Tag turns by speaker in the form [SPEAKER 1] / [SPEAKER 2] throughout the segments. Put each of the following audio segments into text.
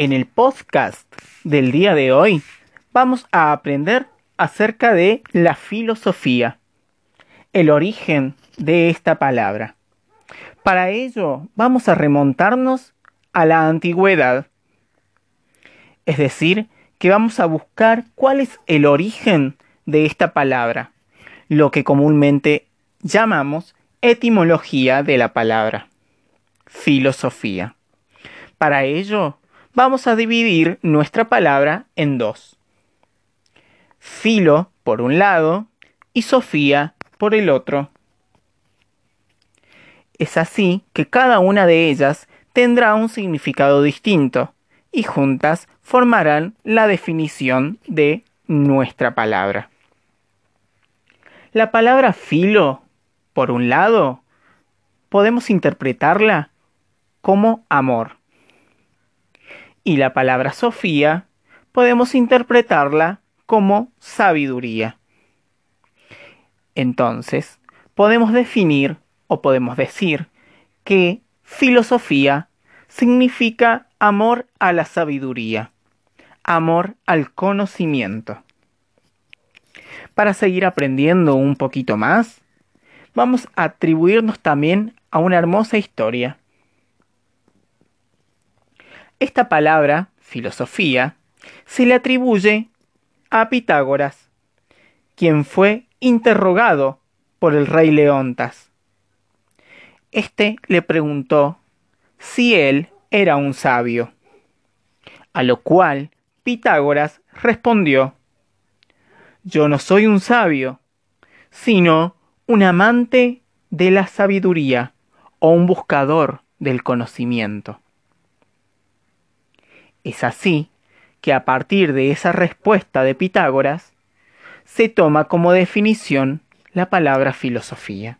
[SPEAKER 1] En el podcast del día de hoy vamos a aprender acerca de la filosofía, el origen de esta palabra. Para ello vamos a remontarnos a la antigüedad, es decir, que vamos a buscar cuál es el origen de esta palabra, lo que comúnmente llamamos etimología de la palabra, filosofía. Para ello vamos a dividir nuestra palabra en dos. Filo por un lado y Sofía por el otro. Es así que cada una de ellas tendrá un significado distinto y juntas formarán la definición de nuestra palabra. La palabra filo, por un lado, podemos interpretarla como amor y la palabra Sofía podemos interpretarla como sabiduría. Entonces, podemos definir o podemos decir que filosofía significa amor a la sabiduría, amor al conocimiento. Para seguir aprendiendo un poquito más, vamos a atribuirnos también a una hermosa historia esta palabra, filosofía, se le atribuye a Pitágoras, quien fue interrogado por el rey Leontas. Este le preguntó si él era un sabio, a lo cual Pitágoras respondió, Yo no soy un sabio, sino un amante de la sabiduría o un buscador del conocimiento. Es así que a partir de esa respuesta de Pitágoras, se toma como definición la palabra filosofía.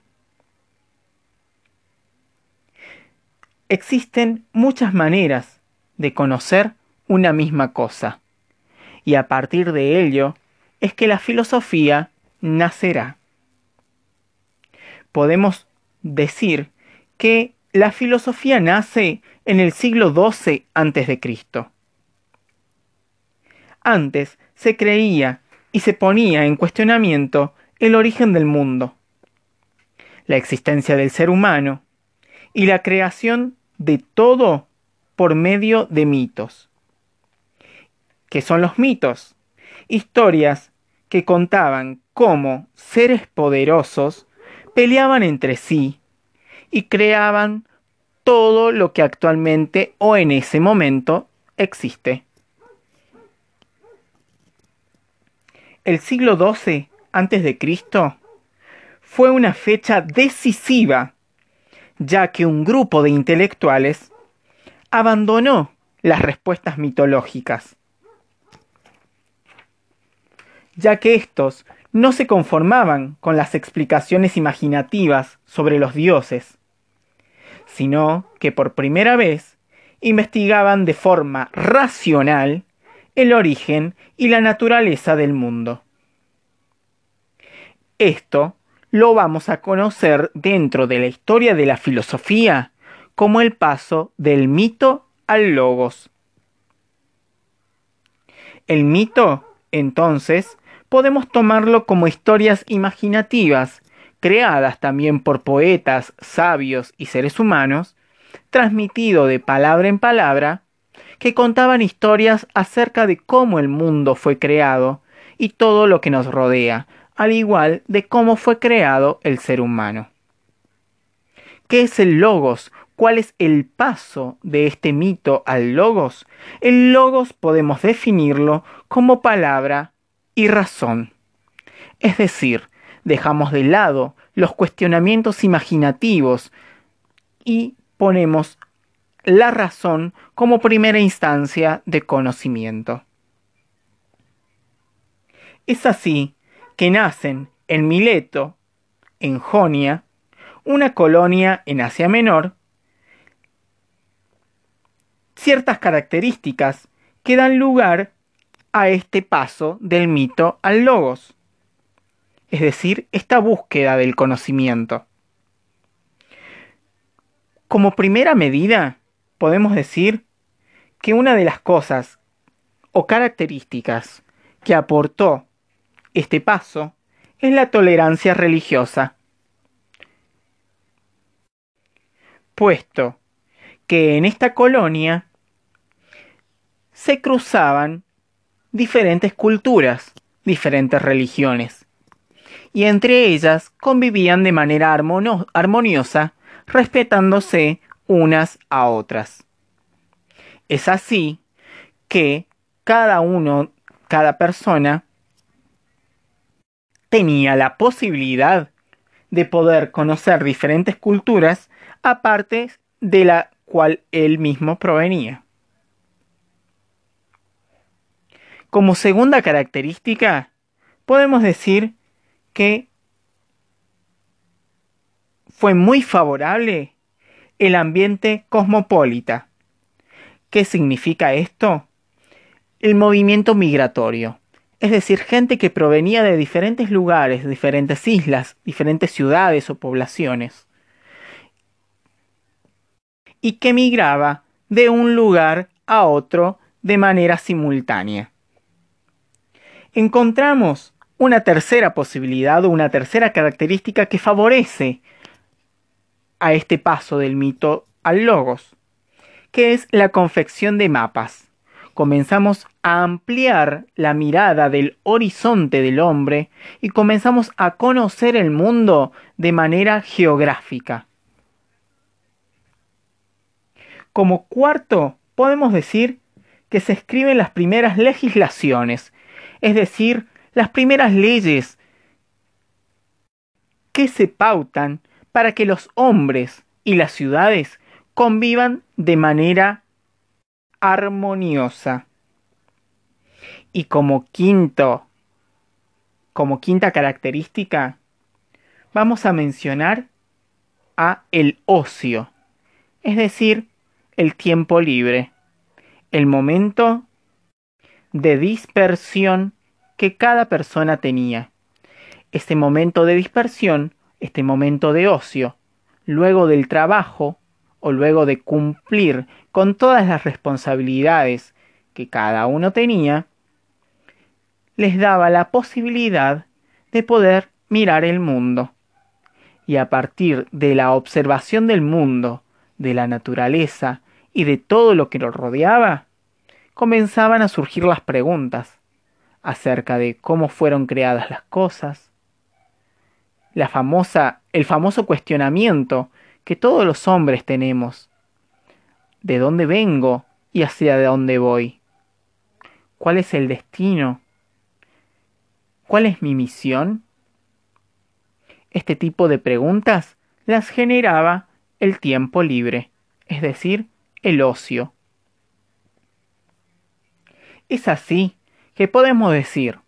[SPEAKER 1] Existen muchas maneras de conocer una misma cosa, y a partir de ello es que la filosofía nacerá. Podemos decir que la filosofía nace en el siglo XII a.C. Antes se creía y se ponía en cuestionamiento el origen del mundo, la existencia del ser humano y la creación de todo por medio de mitos. ¿Qué son los mitos? Historias que contaban cómo seres poderosos peleaban entre sí y creaban todo lo que actualmente o en ese momento existe. El siglo XII a.C. fue una fecha decisiva, ya que un grupo de intelectuales abandonó las respuestas mitológicas, ya que estos no se conformaban con las explicaciones imaginativas sobre los dioses, sino que por primera vez investigaban de forma racional el origen y la naturaleza del mundo. Esto lo vamos a conocer dentro de la historia de la filosofía como el paso del mito al logos. El mito, entonces, podemos tomarlo como historias imaginativas, creadas también por poetas, sabios y seres humanos, transmitido de palabra en palabra que contaban historias acerca de cómo el mundo fue creado y todo lo que nos rodea, al igual de cómo fue creado el ser humano. ¿Qué es el logos? ¿Cuál es el paso de este mito al logos? El logos podemos definirlo como palabra y razón. Es decir, dejamos de lado los cuestionamientos imaginativos y ponemos la razón como primera instancia de conocimiento. Es así que nacen en Mileto, en Jonia, una colonia en Asia Menor, ciertas características que dan lugar a este paso del mito al logos, es decir, esta búsqueda del conocimiento. Como primera medida, podemos decir que una de las cosas o características que aportó este paso es la tolerancia religiosa. Puesto que en esta colonia se cruzaban diferentes culturas, diferentes religiones, y entre ellas convivían de manera armoniosa, respetándose unas a otras. Es así que cada uno, cada persona, tenía la posibilidad de poder conocer diferentes culturas aparte de la cual él mismo provenía. Como segunda característica, podemos decir que fue muy favorable el ambiente cosmopolita. ¿Qué significa esto? El movimiento migratorio, es decir, gente que provenía de diferentes lugares, diferentes islas, diferentes ciudades o poblaciones, y que migraba de un lugar a otro de manera simultánea encontramos una tercera posibilidad o una tercera característica que favorece a este paso del mito al logos, que es la confección de mapas. Comenzamos a ampliar la mirada del horizonte del hombre y comenzamos a conocer el mundo de manera geográfica. Como cuarto, podemos decir que se escriben las primeras legislaciones es decir, las primeras leyes que se pautan para que los hombres y las ciudades convivan de manera armoniosa. Y como quinto, como quinta característica, vamos a mencionar a el ocio, es decir, el tiempo libre, el momento de dispersión que cada persona tenía. Este momento de dispersión, este momento de ocio, luego del trabajo o luego de cumplir con todas las responsabilidades que cada uno tenía, les daba la posibilidad de poder mirar el mundo. Y a partir de la observación del mundo, de la naturaleza y de todo lo que lo rodeaba, comenzaban a surgir las preguntas acerca de cómo fueron creadas las cosas, la famosa, el famoso cuestionamiento que todos los hombres tenemos. ¿De dónde vengo y hacia dónde voy? ¿Cuál es el destino? ¿Cuál es mi misión? Este tipo de preguntas las generaba el tiempo libre, es decir, el ocio. Es así que podemos decir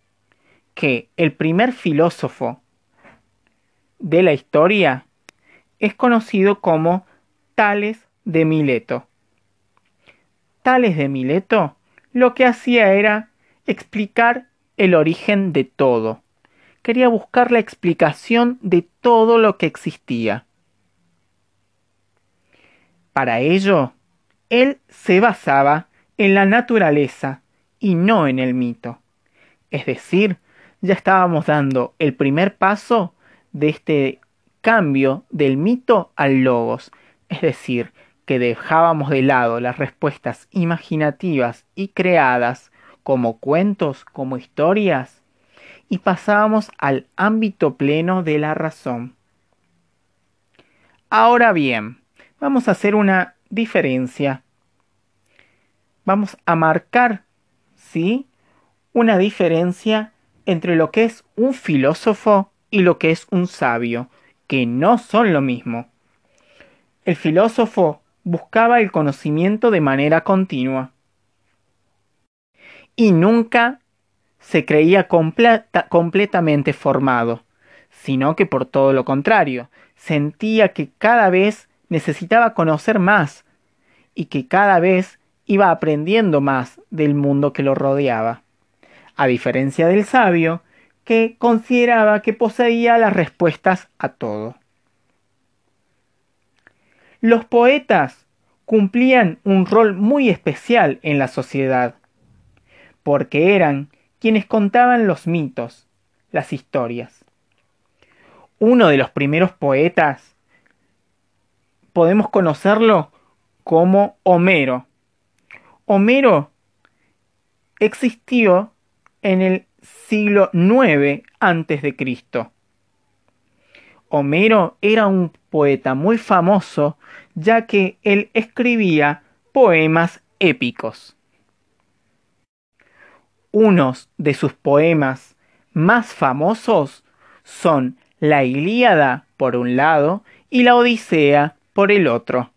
[SPEAKER 1] que el primer filósofo de la historia es conocido como Tales de Mileto. Tales de Mileto lo que hacía era explicar el origen de todo. Quería buscar la explicación de todo lo que existía. Para ello, él se basaba en la naturaleza y no en el mito. Es decir, ya estábamos dando el primer paso de este cambio del mito al logos, es decir, que dejábamos de lado las respuestas imaginativas y creadas como cuentos, como historias, y pasábamos al ámbito pleno de la razón. Ahora bien, vamos a hacer una diferencia. Vamos a marcar ¿sí? Una diferencia entre lo que es un filósofo y lo que es un sabio, que no son lo mismo. El filósofo buscaba el conocimiento de manera continua y nunca se creía completamente formado, sino que por todo lo contrario, sentía que cada vez necesitaba conocer más y que cada vez iba aprendiendo más del mundo que lo rodeaba, a diferencia del sabio, consideraba que poseía las respuestas a todo. Los poetas, cumplían un rol muy especial en la sociedad, porque eran quienes contaban los mitos, las historias. Uno de los primeros poetas, podemos conocerlo como Homero. Homero existió en el siglo IX Cristo. Homero era un poeta muy famoso ya que él escribía poemas épicos. Unos de sus poemas más famosos son la Ilíada por un lado y la Odisea por el otro,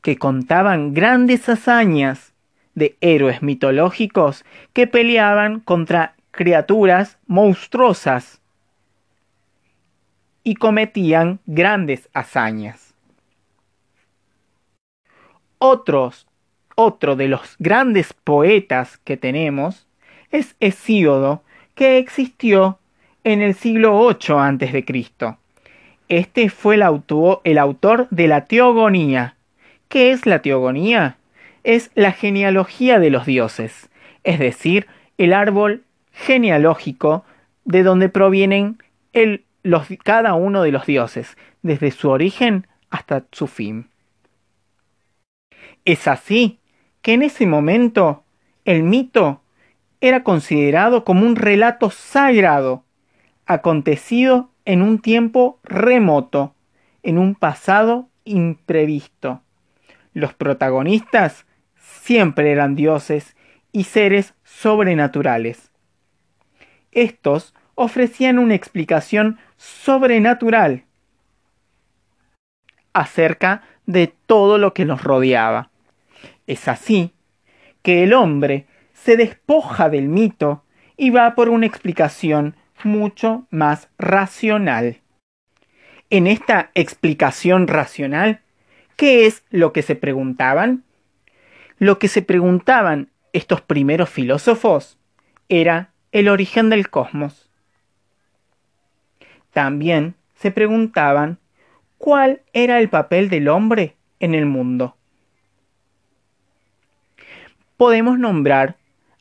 [SPEAKER 1] que contaban grandes hazañas de héroes mitológicos que peleaban contra criaturas monstruosas y cometían grandes hazañas. Otros, otro de los grandes poetas que tenemos es Hesíodo, que existió en el siglo 8 a.C. Este fue el el autor de la Teogonía. ¿Qué es la Teogonía? Es la genealogía de los dioses, es decir, el árbol genealógico de donde provienen los, cada uno de los dioses, desde su origen hasta su fin. Es así que en ese momento el mito era considerado como un relato sagrado, acontecido en un tiempo remoto, en un pasado imprevisto. Los protagonistas siempre eran dioses y seres sobrenaturales. Estos ofrecían una explicación sobrenatural acerca de todo lo que los rodeaba. Es así que el hombre se despoja del mito y va por una explicación mucho más racional. En esta explicación racional, ¿qué es lo que se preguntaban? Lo que se preguntaban estos primeros filósofos era el origen del cosmos. También se preguntaban cuál era el papel del hombre en el mundo. Podemos nombrar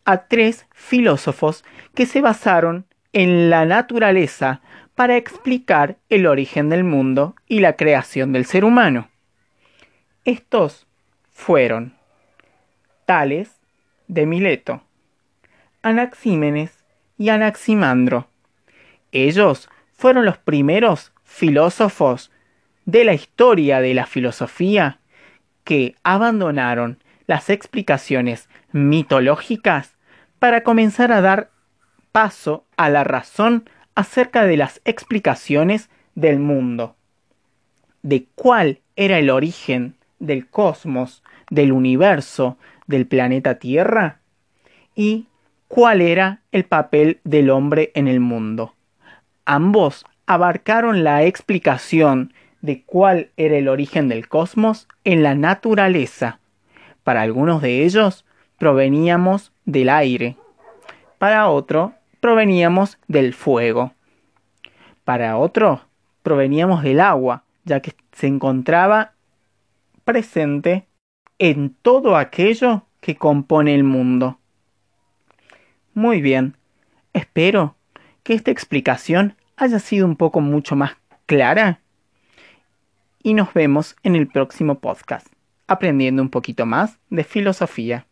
[SPEAKER 1] a tres filósofos que se basaron en la naturaleza para explicar el origen del mundo y la creación del ser humano. Estos fueron Tales de Mileto, Anaxímenes y Anaximandro. Ellos fueron los primeros filósofos de la historia de la filosofía que abandonaron las explicaciones mitológicas para comenzar a dar paso a la razón acerca de las explicaciones del mundo, de cuál era el origen del cosmos, del universo, del planeta Tierra y cuál era el papel del hombre en el mundo. Ambos abarcaron la explicación de cuál era el origen del cosmos en la naturaleza. Para algunos de ellos proveníamos del aire, para otro proveníamos del fuego, para otro proveníamos del agua, ya que se encontraba presente en todo aquello que compone el mundo. Muy bien, espero que esta explicación haya sido un poco mucho más clara y nos vemos en el próximo podcast, aprendiendo un poquito más de filosofía.